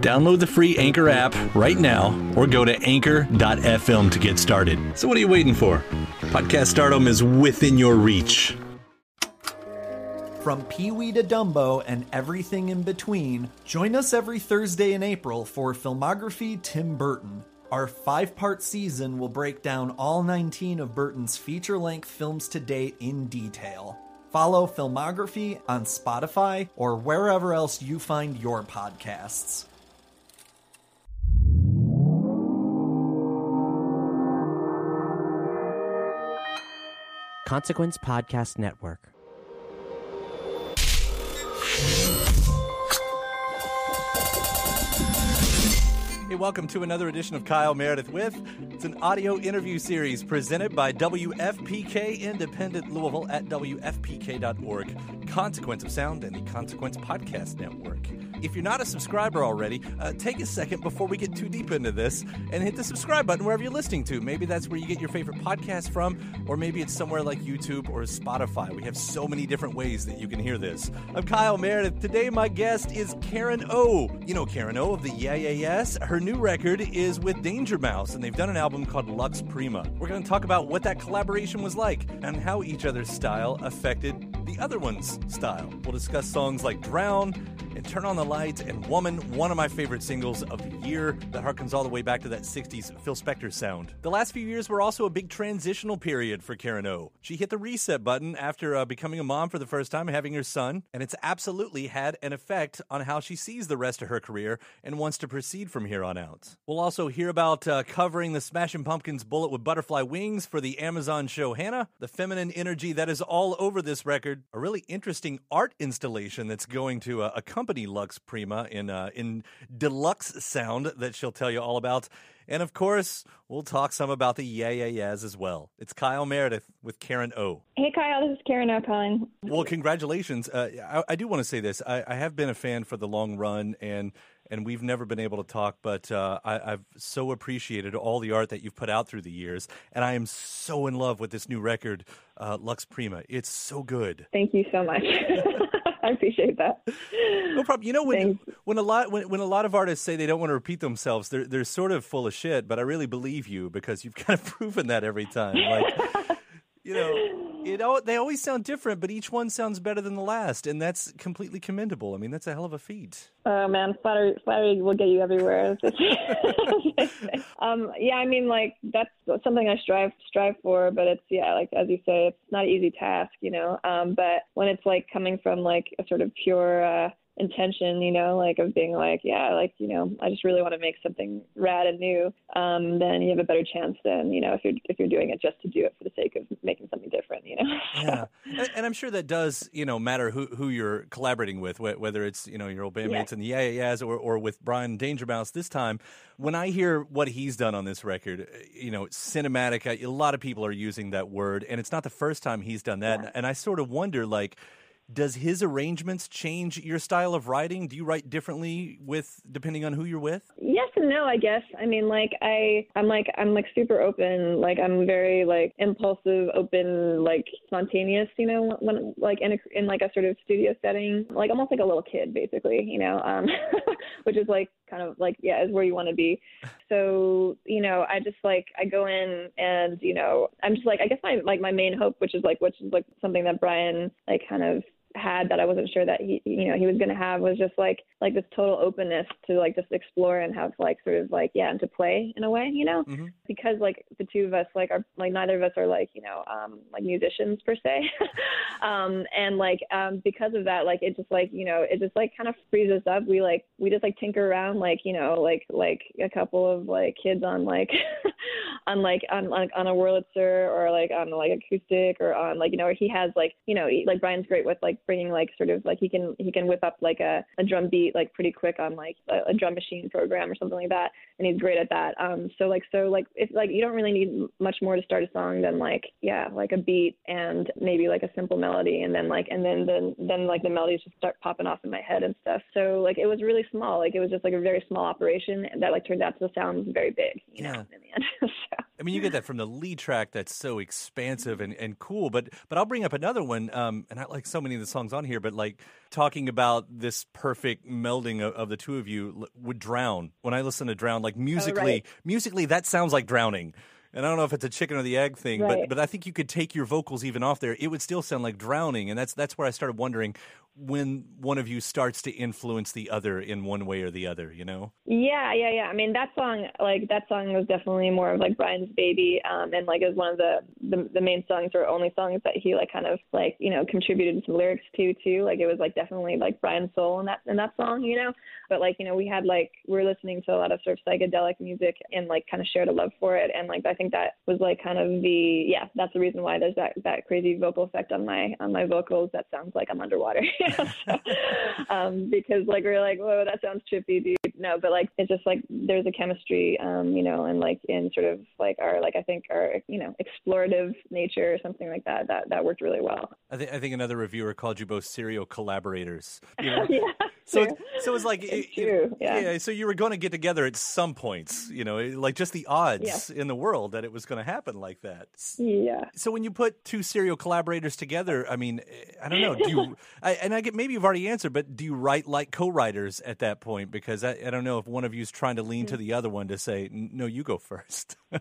Download the free Anchor app right now or go to anchor.fm to get started. So, what are you waiting for? Podcast stardom is within your reach. From Pee Wee to Dumbo and everything in between, join us every Thursday in April for Filmography Tim Burton. Our five part season will break down all 19 of Burton's feature length films to date in detail. Follow Filmography on Spotify or wherever else you find your podcasts. Consequence Podcast Network. Hey, welcome to another edition of Kyle Meredith with. It's an audio interview series presented by WFPK Independent Louisville at WFPK.org, Consequence of Sound, and the Consequence Podcast Network. If you're not a subscriber already, uh, take a second before we get too deep into this and hit the subscribe button wherever you're listening to. Maybe that's where you get your favorite podcast from, or maybe it's somewhere like YouTube or Spotify. We have so many different ways that you can hear this. I'm Kyle Meredith. Today, my guest is Karen O. You know Karen O of the Yeah Yeah Yeahs. Her new record is with Danger Mouse, and they've done an album called Lux Prima. We're going to talk about what that collaboration was like and how each other's style affected the other one's style. We'll discuss songs like Drown and Turn on the Lights and Woman, one of my favorite singles of the year that harkens all the way back to that 60s Phil Spector sound. The last few years were also a big transitional period for Karen O. She hit the reset button after uh, becoming a mom for the first time having her son, and it's absolutely had an effect on how she sees the rest of her career and wants to proceed from here on out. We'll also hear about uh, covering the Smashing Pumpkins Bullet with Butterfly Wings for the Amazon show Hanna, the feminine energy that is all over this record, a really interesting art installation that's going to uh, accompany Lux Prima in uh, in deluxe sound that she'll tell you all about. And of course, we'll talk some about the Yeah Yeah Yeahs as well. It's Kyle Meredith with Karen O. Hey, Kyle, this is Karen O calling. Well, congratulations. Uh, I, I, do want to say this. I, I, have been a fan for the long run, and and we've never been able to talk, but uh, I, have so appreciated all the art that you've put out through the years, and I am so in love with this new record, uh, Lux Prima. It's so good. Thank you so much. I appreciate that. No problem. You know when when a lot when, when a lot of artists say they don't want to repeat themselves, they're they're sort of full of shit. But I really believe you because you've kind of proven that every time. Like you know, it al- they always sound different, but each one sounds better than the last, and that's completely commendable. I mean, that's a hell of a feat. Oh man, flattery, flattery will get you everywhere. um, yeah, I mean, like that's something I strive strive for, but it's yeah, like as you say, it's not an easy task, you know. Um, but when it's like coming from like a sort of pure uh, intention, you know, like of being like, yeah, like, you know, I just really want to make something rad and new, um, then you have a better chance than, you know, if you're if you're doing it just to do it for the sake of making something different, you know. yeah, and, and, I'm sure that does, you know, matter who who you're collaborating with, whether it's you know your old bandmates yeah. and the Yeah Yeah Yeahs or or with Brian Danger Mouse this time. When I hear what he's done on this record, uh, you know, cinematic. A lot of people are using that word, and it's not the first time he's done that. Yeah. And I sort of wonder, like does his arrangements change your style of writing? Do you write differently with depending on who you're with? Yes and no, I guess. I mean, like I, I'm like I'm like super open. Like I'm very like impulsive, open, like spontaneous. You know, when like in a, in like a sort of studio setting, like almost like a little kid, basically. You know, um, which is like kind of like yeah, is where you want to be. So you know, I just like I go in and you know I'm just like I guess my like my main hope, which is like which is like something that Brian like kind of had that I wasn't sure that he you know he was going to have was just like like this total openness to like just explore and have like sort of like yeah and to play in a way you know? Mm-hmm. because like the two of us like are like neither of us are like you know um like musicians per se. Um and like um because of that like it just like you know it just like kind of frees us up. We like we just like tinker around like you know like like a couple of like kids on like on like on like on a Wurlitzer or like on like acoustic or on like you know or he has like you know like Brian's great with like bringing like sort of like he can he can whip up like a, a drum beat like pretty quick on like a, a drum machine program or something like that and he's great at that um so like so like if like you don't really need much more to start a song than like yeah like a beat and maybe like a simple melody and then like and then then then like the melodies just start popping off in my head and stuff so like it was really small like it was just like a very small operation that like turned out to sound very big you yeah. know in the end so. I mean, you get that from the lead track that's so expansive and, and cool. But but I'll bring up another one, um, and I like so many of the songs on here. But like talking about this perfect melding of, of the two of you would drown. When I listen to drown, like musically, oh, right. musically that sounds like drowning. And I don't know if it's a chicken or the egg thing, right. but but I think you could take your vocals even off there. It would still sound like drowning, and that's that's where I started wondering when one of you starts to influence the other in one way or the other, you know? Yeah, yeah, yeah. I mean, that song, like that song was definitely more of like Brian's baby, um, and like it was one of the, the the main songs or only songs that he like kind of like you know contributed some lyrics to too. Like it was like definitely like Brian's soul in that in that song, you know. But like you know, we had like we were listening to a lot of sort of psychedelic music and like kind of shared a love for it, and like I think that was like kind of the yeah, that's the reason why there's that that crazy vocal effect on my on my vocals that sounds like I'm underwater. um, because like we're like, whoa, that sounds trippy, dude. No, but like it's just like there's a chemistry, um, you know, and like in sort of like our like I think our you know explorative nature or something like that that that worked really well. I think I think another reviewer called you both serial collaborators. You know? yeah. So so it's like it's true. Yeah. yeah. So you were going to get together at some points, you know, like just the odds in the world that it was going to happen like that. Yeah. So when you put two serial collaborators together, I mean, I don't know. Do you? I, and I get maybe you've already answered, but do you write like co-writers at that point? Because I, I don't know if one of you is trying to lean mm-hmm. to the other one to say, no, you go first.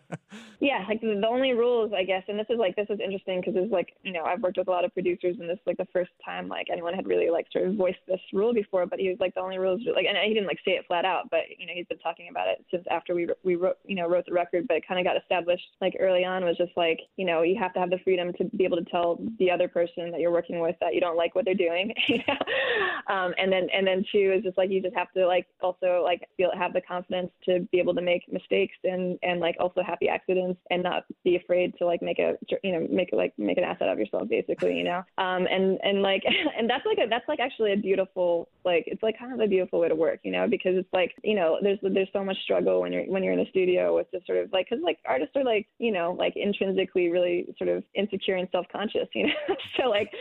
yeah, like the, the only rules, I guess, and this is like this is interesting because it's like you know I've worked with a lot of producers, and this is like the first time like anyone had really like sort of voiced this rule before. But he was like the only rules like, and he didn't like say it flat out, but you know he's been talking about it since after we we wrote you know wrote the record, but it kind of got established like early on was just like you know you have to have the freedom to be able to tell the other person that you're working with that you don't like what they're doing. You know? um, and then and then two is just like you just have to like also like feel have the confidence to be able to make mistakes and and like also happy accidents and not be afraid to like make a you know make like make an asset of yourself basically you know um and and like and that's like a that's like actually a beautiful like it's like kind of a beautiful way to work you know because it's like you know there's there's so much struggle when you're when you're in the studio with just sort of like because like artists are like you know like intrinsically really sort of insecure and self-conscious you know? So like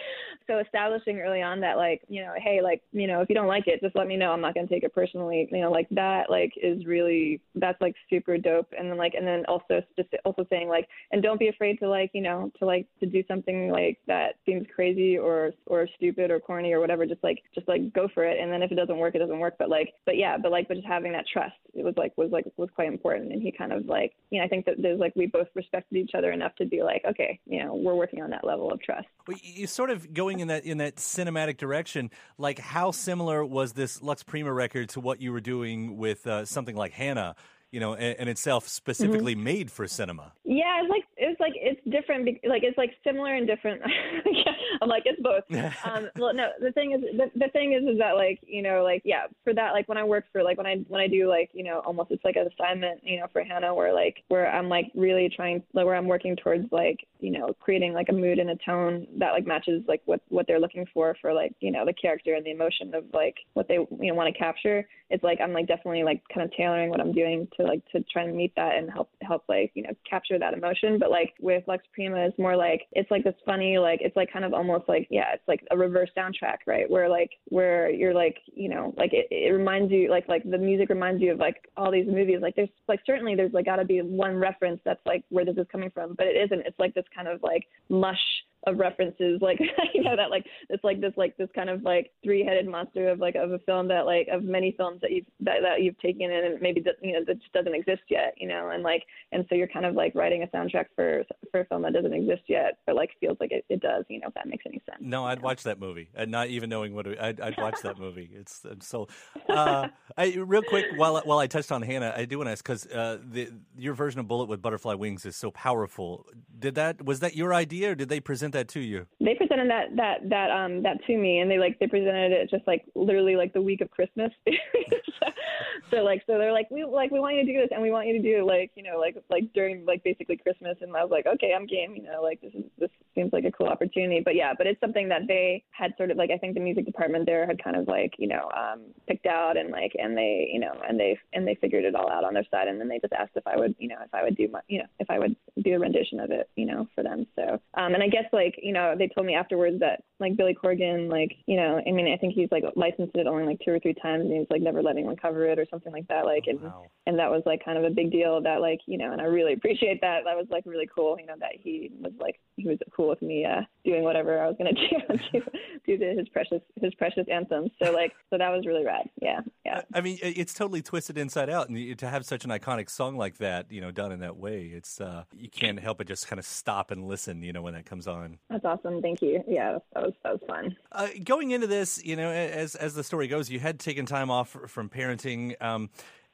so establishing early on that like you know hey like you know if you don't like it just let me know. I'm not going to take it personally you know like that like is really that's like super dope. And then like and then also just also saying like and don't be afraid to like you know to like to do something like that seems crazy or or stupid or corny or whatever just like just like go for it. And then if it doesn't work it doesn't work. But like but yeah but like but just having that trust it was like was like was quite important. And he kind of like you know i think that there's like we both respected each other enough to be like okay you know we're working on that level of trust. Well, you sort of going in that in that cinematic direction like how similar was this lux prima record to what you were doing with uh, something like hanna you know, and, and itself specifically mm-hmm. made for cinema. Yeah, it's like it's like it's different. Like it's like similar and different. I'm like it's both. um, well, no, the thing is, the, the thing is, is that like you know, like yeah, for that, like when I work for like when I when I do like you know almost it's like an assignment, you know, for Hanna where like where I'm like really trying like where I'm working towards like you know creating like a mood and a tone that like matches like what what they're looking for for like you know the character and the emotion of like what they you know want to capture. It's like I'm like definitely like kind of tailoring what I'm doing to like to try and meet that and help help like you know capture that emotion. But like with Lux Prima, it's more like it's like this funny like it's like kind of almost like yeah it's like a reverse soundtrack right where like where you're like you know like it, it reminds you like like the music reminds you of like all these movies like there's like certainly there's like got to be one reference that's like where this is coming from but it isn't it's like this kind of like mush of references like you know that like it's like this like this kind of like three-headed monster of like of a film that like of many films that you've that, that you've taken in and maybe you know that just doesn't exist yet you know and like and so you're kind of like writing a soundtrack for for a film that doesn't exist yet but like feels like it, it does you know if that makes any sense no i'd watch that movie and not even knowing what it, I'd, I'd watch that movie. It's, it's so uh I, real quick while while i touched on hanna i do want to ask because uh the your version of bullet with butterfly wings is so powerful. Did that was that your idea or did they present that to you? They presented that that that um that to me, and they like they presented it just like literally like the week of Christmas. so, so like so they're like we like we want you to do this, and we want you to do like you know like like during like basically Christmas, and I was like okay, I'm game. You know like this is this seems like a cool opportunity. But yeah, but it's something that they had sort of like I think the music department there had kind of like you know um picked out and like and they you know and they and they figured it all out on their side, and then they just asked if I would you know if I would do my you know if I would do a rendition of it you know for them. So um and I guess like you know they told me afterwards that like Billy Corgan, like you know, I mean, I think he's like licensed it only like two or three times, and he's like never letting anyone cover it or something like that. Like, and wow. and that was like kind of a big deal. That like you know, and I really appreciate that. That was like really cool. You know, that he was like he was cool with me uh, doing whatever I was gonna do do to his precious his precious anthem So like, so that was really rad. Yeah, yeah. I mean, it's totally twisted inside out, and to have such an iconic song like that, you know, done in that way, it's uh, you can't help but just kind of stop and listen. You know, when that comes on. That's awesome. Thank you. Yeah, that was that was fun. Uh, going into this, you know, as as the story goes, you had taken time off from parenting. Um,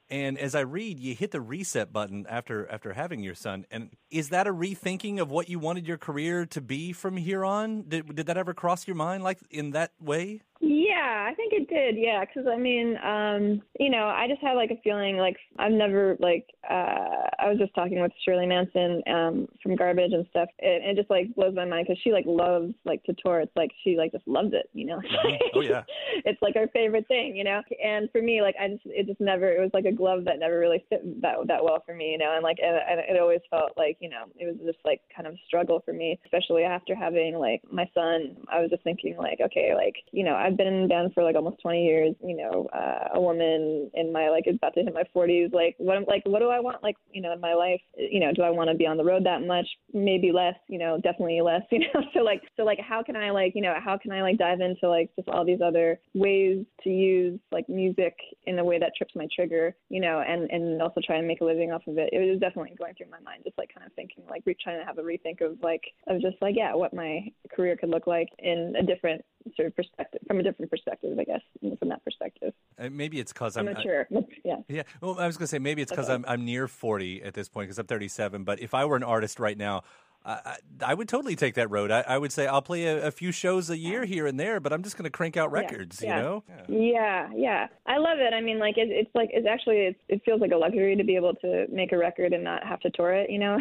and as I read, you hit the reset button after after having your son. And is that a rethinking of what you wanted your career to be from here on? Did did that ever cross your mind like in that way? Yeah, I think it did. Yeah, because I mean, um, you know, I just had like a feeling like I've never like uh, I was just talking with Shirley Manson um, from Garbage and stuff. and it just like blows my mind because she like loves like to tour. It's like she like just loves it, you know. Mm-hmm. oh yeah. it's like her favorite thing, you know. And for me, like I just it just never it was like a glove that never really fit that that well for me, you know. And like and, and it always felt like you know it was just like kind of a struggle for me, especially after having like my son. I was just thinking like okay, like you know I I've been in band for like almost 20 years. You know, uh, a woman in my like is about to hit my 40s. Like, what like what do I want? Like, you know, in my life. You know, do I want to be on the road that much? Maybe less. You know, definitely less. You know, so like so like how can I like you know how can I like dive into like just all these other ways to use like music in a way that trips my trigger. You know, and and also try and make a living off of it. It was definitely going through my mind, just like kind of thinking like re- trying to have a rethink of like of just like yeah, what my career could look like in a different sort of perspective from a different perspective, I guess, from that perspective. Uh, maybe it's because I'm, I'm not sure. Yeah. Yeah. Well, I was going to say maybe it's because I'm I'm near 40 at this point because I'm 37. But if I were an artist right now, I, I would totally take that road. I, I would say I'll play a, a, few shows a year here and there, but I'm just going to crank out records. Yeah, you know? Yeah. yeah, yeah. I love it. I mean, like it, it's like it's actually it's, it feels like a luxury to be able to make a record and not have to tour it. You know?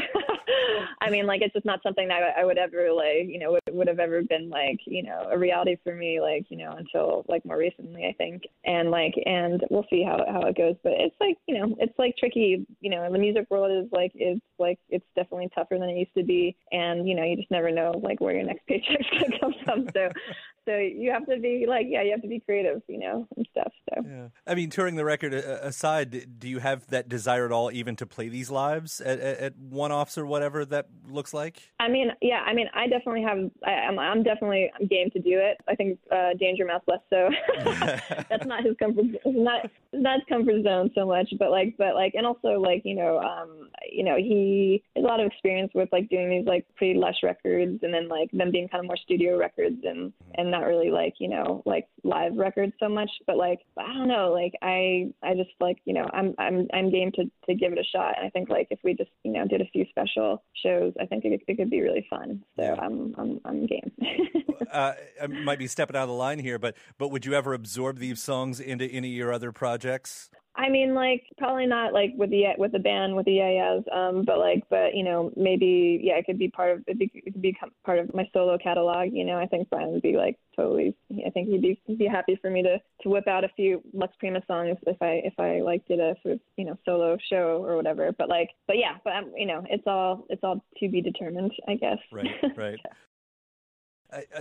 I mean, like it's just not something that I, I would ever like. You know, would, would have ever been like you know a reality for me. Like you know until like more recently, I think. And like and we'll see how how it goes. But it's like you know it's like tricky. You know, the music world is like it's like it's definitely tougher than it used to be, and you know you just never know like where your next paycheck's gonna come from. So so you have to be like yeah you have to be creative you know and stuff so. Yeah. I mean touring the record aside do you have that desire at all even to play these lives at, at, at one-offs or whatever that looks like? I mean yeah i mean i definitely have I, am I'm, I'm definitely game to do it. I think uh danger mouse less so. That's not his comfort not not his comfort zone so much but like but like and also like you know um you know he has a lot of experience with like doing these like pretty lush records and then like them being kind of more studio records and and not really like you know like live records so much. But like i don't know like i i just like you know i'm i'm i'm game to to give it a shot. And i think like if we just you know did a few special shows i think it, it could be really fun. So i'm i'm i'm game. Uh, i might be stepping out of the line here but but would you ever absorb these songs into any of your other projects I mean, like probably not like with the with the band with the yeah yeahs, um, but like, but you know, maybe yeah, it could be part of it, be, it could become part of my solo catalog. You know, I think Brian would be like totally. I think he'd be he'd be happy for me to to whip out a few Lux Prima songs if I if I like did a sort of you know solo show or whatever. But like, but yeah, but um, you know, it's all it's all to be determined, I guess. Right, right.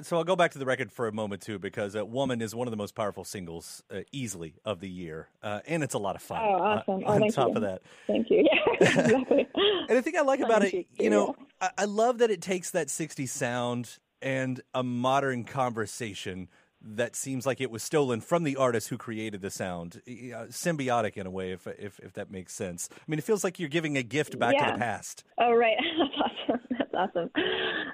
so I'll go back to the record for a moment too, because uh, "Woman" is one of the most powerful singles, uh, easily of the year, uh, and it's a lot of fun. Oh, awesome! Uh, oh, on top you. of that, thank you. Yeah, exactly. and the thing I like about it, you, you know, I, I love that it takes that '60s sound and a modern conversation that seems like it was stolen from the artist who created the sound, uh, symbiotic in a way, if, if if that makes sense. I mean, it feels like you're giving a gift back yeah. to the past. Oh, right. Awesome.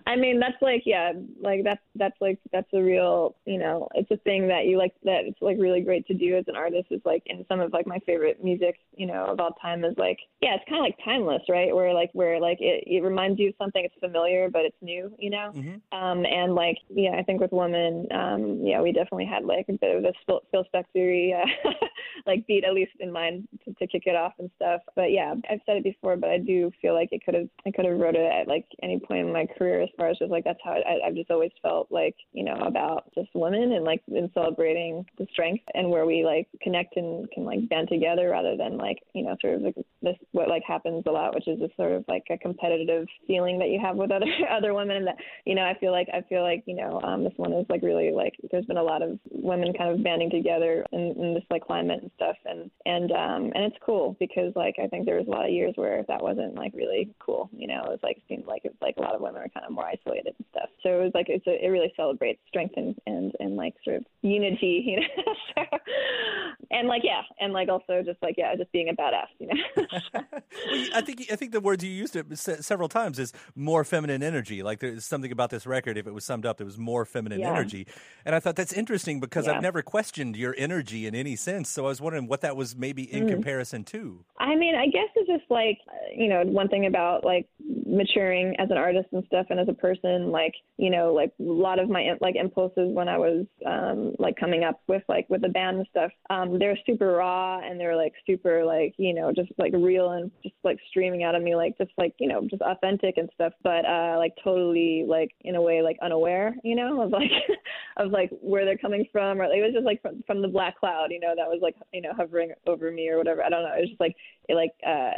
I mean, that's like, yeah, like that's that's like that's a real, you know, it's a thing that you like that it's like really great to do as an artist. Is like, and some of like my favorite music, you know, of all time is like, yeah, it's kind of like timeless, right? Where like where like it, it reminds you of something it's familiar but it's new, you know. Mm-hmm. Um, and like, yeah, I think with Woman, um, yeah, we definitely had like a bit of a Phil, Phil Spector uh, like beat at least in mind to, to kick it off and stuff. But yeah, I've said it before, but I do feel like it could have I could have wrote it at like any point in my career as far as just like that's how I, I've just always felt like you know about just women and like in celebrating the strength and where we like connect and can like band together rather than like you know sort of like this what like happens a lot, which is this sort of like a competitive feeling that you have with other other women and that you know I feel like I feel like you know um, this one is like really like there's been a lot of women kind of banding together in, in this like climate and stuff. And and um and it's cool because like I think there was a lot of years where that wasn't like really cool you know it was like seemed like it like a lot of women are kind of more isolated and stuff. So it was like it's a, it really celebrates strength and and and like sort of unity you know? So, and like yeah and like also just like yeah just being a badass you know? I think I think the words you used it several times is more feminine energy. Like there's something about this record if it was summed up there was more feminine Yeah. energy. And I thought that's interesting because Yeah. I've never questioned your energy in any sense. So I was wondering what that was maybe in Mm. comparison to. I mean, I guess it's just like, uh, you know, one thing about like maturing as an artist and stuff and as a person, like, you know, like a lot of my like impulses when I was um like coming up with like with the band and stuff, um, they're super raw and they're like super like, you know, just like real and just like streaming out of me like just like, you know, just authentic and stuff, but uh like totally like in a way like unaware, you know, of like of like where they're coming from or it was just like from, from the black cloud, you know, that was like, you know, hovering over me or whatever. I don't know. It was just like it like uh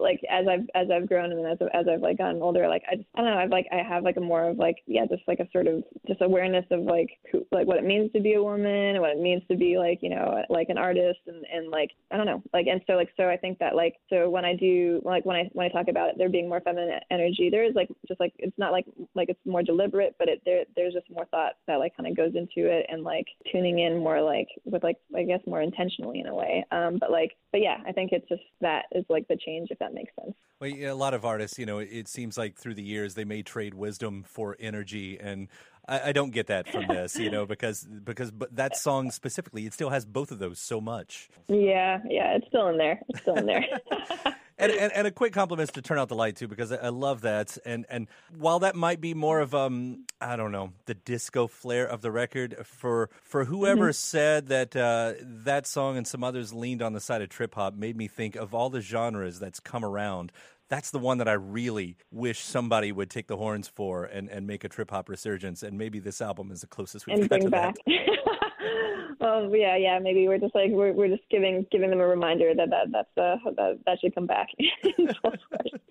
like as I've as I've grown and as as I've like gotten older, like I just I don't know, I've like I have like a more of like yeah, just like a sort of just awareness of like who, like what it means to be a woman and what it means to be like, you know, like an artist and and like I don't know. Like and so like so I think that like so when I do like when I when I talk about it there being more feminine energy, there is like just like it's not like like it's more deliberate, but it there there's just more thought that like kind of goes into it and like tuning in more like with like I guess more intentionally in a way. Um but like but yeah, I think it's just that is like the change if that makes sense. Well, yeah, a lot of artists, you know, it seems like through the years they may trade wisdom for energy, and I, I don't get that from this, you know, because because but that song specifically, it still has both of those so much. Yeah, yeah, it's still in there. It's still in there. And, and, and a quick compliments to turn out the light too because I, I love that and and while that might be more of um I don't know the disco flair of the record for for whoever said that uh, that song and some others leaned on the side of trip hop made me think of all the genres that's come around that's the one that I really wish somebody would take the horns for and, and make a trip hop resurgence and maybe this album is the closest we've and got to back. that. well, yeah, yeah. Maybe we're just like we're we're just giving giving them a reminder that that that's uh that that should come back. in full force.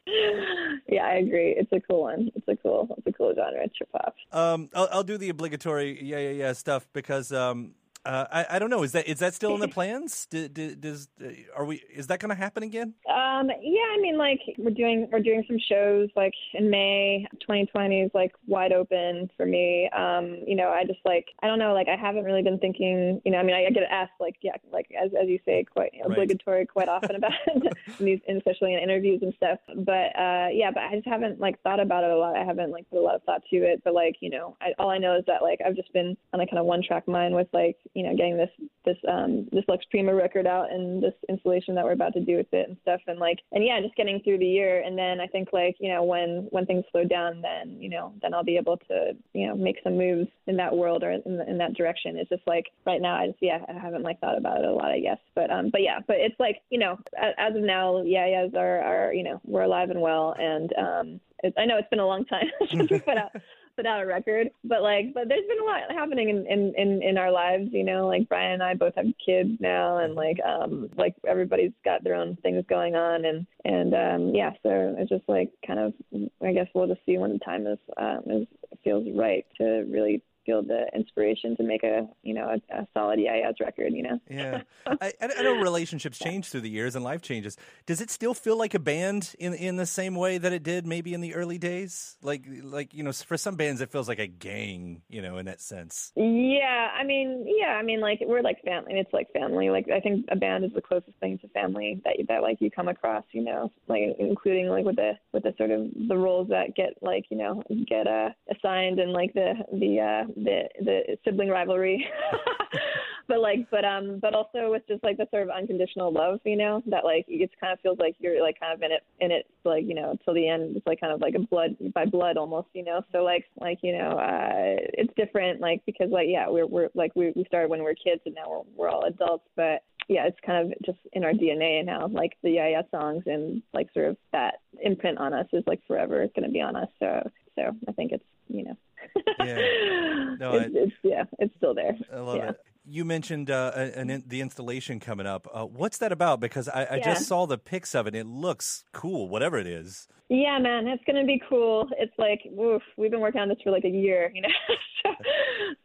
yeah, I agree. It's a cool one. It's a cool. It's a cool genre. Trip hop. Um, I'll, I'll do the obligatory yeah yeah yeah stuff because um, uh, I, I don't know. Is that is that still in the plans? Do, do, does uh, are we? Is that going to happen again? Um, yeah, I mean, like we're doing we're doing some shows like in May. 2020 is like wide open for me. Um, you know, I just like I don't know, like I haven't really been thinking. You know, I mean, I, I get asked like yeah, like as as you say, quite Right. obligatory quite often about these, especially in interviews and stuff. But uh, yeah, but I just haven't like thought about it a lot. I haven't like put a lot of thought to it. But like you know, I, all I know is that like I've just been on a kind of one track mind with like you know getting this this um this Lux Prima record out and this installation that we're about to do with it and stuff. And like and yeah just getting through the year. And then I think like you know when when things slow down then you know then I'll be able to you know make some moves in that world or in, in that direction. It's just like right now I just yeah I haven't like thought about it a lot I guess. But um but yeah but it's like you know as of now yeah yeahs are are you know we're alive and well. And um I know it's been a long time since we put out put out a record but like but there's been a lot happening in, in in in our lives you know like brian and i both have kids now and like um like everybody's got their own things going on and and um yeah so it's just like kind of i guess we'll just see when the time is um is feels right to really feel the inspiration to make a you know a, a solid EIS record you know Yeah, I, I know relationships change through the years and life changes. Does it still feel like a band in in the same way that it did maybe in the early days? Like like you know, for some bands it feels like a gang, you know, in that sense. Yeah, I mean, yeah, I mean, like we're like family. It's like family. Like I think a band is the closest thing to family that that like you come across. You know, like including like with the with the sort of the roles that get like you know get uh, assigned and like the the uh, the the sibling rivalry. but like, but um, but also with just like the sort of unconditional love. You know, that like it kind of feels like you're like kind of in it in it like you know till the end. It's like kind of like a blood by blood almost. You know, so like like you know uh, it's different like because like yeah we're we're like we we started when we were kids and now we're we're all adults but yeah it's kind of just in our dna now like the yeah yeah songs and like sort of that imprint on us is like forever going to be on us so so i think it's you know Yeah. No, it's, I- it's yeah it's still there I love yeah. it. You mentioned uh, an, an, the installation coming up. Uh, what's that about? Because I, I Yeah. just saw the pics of it. It looks cool, whatever it is. Yeah, man, it's gonna be cool. It's like, oof, we've been working on this for like a year, you know. so,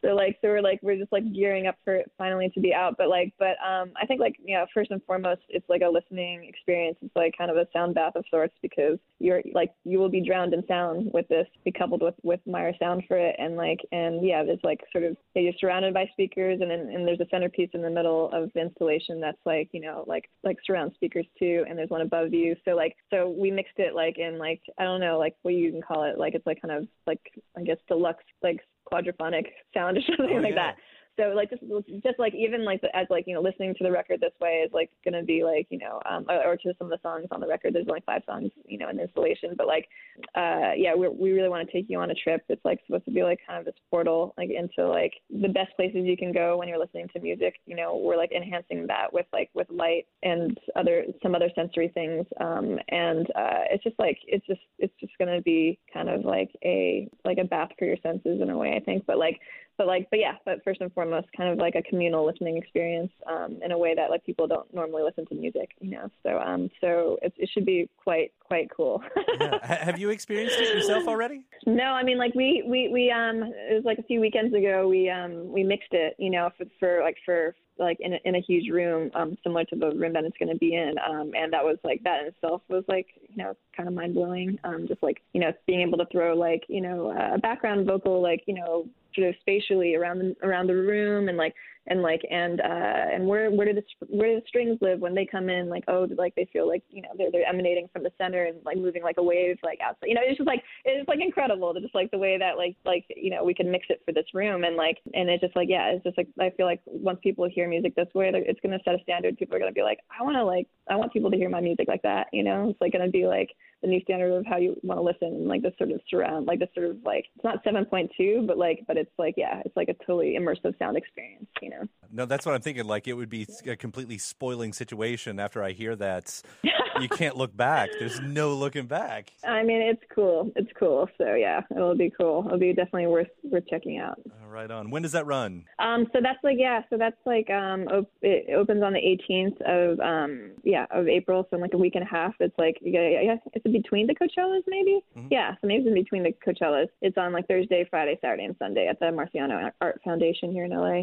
so like, so we're like, we're just like gearing up for it finally to be out. But like, but um, I think like, you know, first and foremost, it's like a listening experience. It's like kind of a sound bath of sorts because you're like, you will be drowned in sound with this, be coupled with with Meyer sound for it, and like, and yeah, there's like sort of you're surrounded by speakers, and then and there's a centerpiece in the middle of the installation that's like, you know, like like surround speakers too, and there's one above you. So like, so we mixed it like in like I don't know like what you can call it like it's like kind of like I guess deluxe like quadraphonic sound or something Oh, like yeah. that. So like just just like even like as like you know listening to the record this way is like gonna be like you know um or, or to some of the songs on the record there's only five songs you know in the installation but like uh yeah we we really want to take you on a trip. It's like supposed to be like kind of this portal like into like the best places you can go when you're listening to music. You know we're like enhancing that with like with light and other some other sensory things um and uh it's just like it's just it's just gonna be kind of like a like a bath for your senses in a way I think. But like but like but yeah but first and foremost kind of like a communal listening experience um in a way that like people don't normally listen to music you know so um so it, it should be quite quite cool Yeah. Have you experienced it yourself already? no i mean like we we we um it was like a few weekends ago we um we mixed it you know for for like for like in a, in a huge room um similar to the room that it's going to be in um and that was like that in itself was like you know kind of mind blowing um just like you know being able to throw like you know a background vocal like you know sort of spatially around the around the room and like and like and uh and where where do the where do the strings live when they come in? Like oh like they feel like you know they're they're emanating from the center and like moving like a wave like outside. You know it's just like it's like incredible to just like the way that like like you know we can mix it for this room and like and it's just like yeah it's just like I feel like once people hear music this way it's going to set a standard. People are going to be like I want to like I want people to hear my music like that you know? It's like going to be like the new standard of how you want to listen and like this sort of surround like this sort of like it's not 7.2 but like but it's like yeah it's like a totally immersive sound experience you know no, that's what I'm thinking. Like it would be a completely spoiling situation after I hear that. you can't look back. There's no looking back. I mean, it's cool. It's cool. So yeah, it'll be cool. It'll be definitely worth worth checking out. Uh, right on. When does that run? Um, so that's like yeah, so that's like um, op- it opens on the 18th of um, yeah of April. So in like a week and a half. It's like yeah, yeah it's in between the Coachellas maybe. Mm-hmm. Yeah, so maybe it's in between the Coachellas. It's on like Thursday, Friday, Saturday, and Sunday at the Marciano Art Foundation here in LA.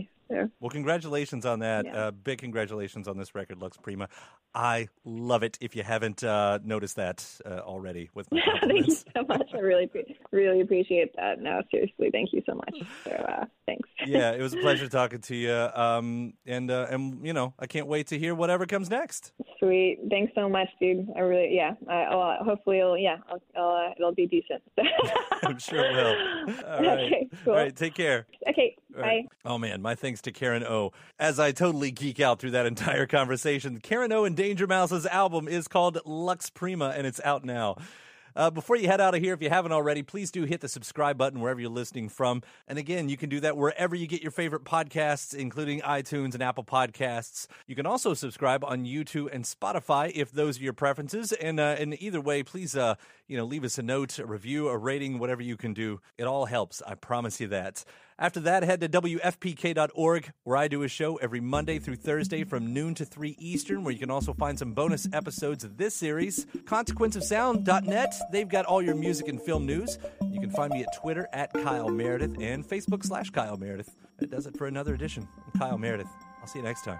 Well, congratulations on that. Yeah. Uh, big congratulations on this record, Lux Prima. I love it. If you haven't uh, noticed that uh, already, with my thank you so much. I really, really appreciate that. No, seriously, thank you so much. So, uh, thanks. yeah, it was a pleasure talking to you. Um, and uh, and you know, I can't wait to hear whatever comes next. Sweet. Thanks so much, dude. I really, yeah. I, I'll, hopefully, it'll, yeah, I'll, I'll, uh, it'll be decent. I'm sure it will. All right. Okay, cool. All right. Take care. Okay. Right. Oh man, my thanks to Karen O. As I totally geek out through that entire conversation, Karen O and Danger Mouse's album is called Lux Prima, and it's out now. Uh, before you head out of here, if you haven't already, please do hit the subscribe button wherever you're listening from. And again, you can do that wherever you get your favorite podcasts, including iTunes and Apple Podcasts. You can also subscribe on YouTube and Spotify if those are your preferences. And uh, and either way, please uh, you know leave us a note, a review, a rating, whatever you can do. It all helps. I promise you that. After that, head to WFPK.org, where I do a show every Monday through Thursday from noon to 3 Eastern, where you can also find some bonus episodes of this series. ConsequenceOfSound.net, they've got all your music and film news. You can find me at Twitter at Kyle Meredith and Facebook slash Kyle Meredith. That does it for another edition. I'm Kyle Meredith. I'll see you next time.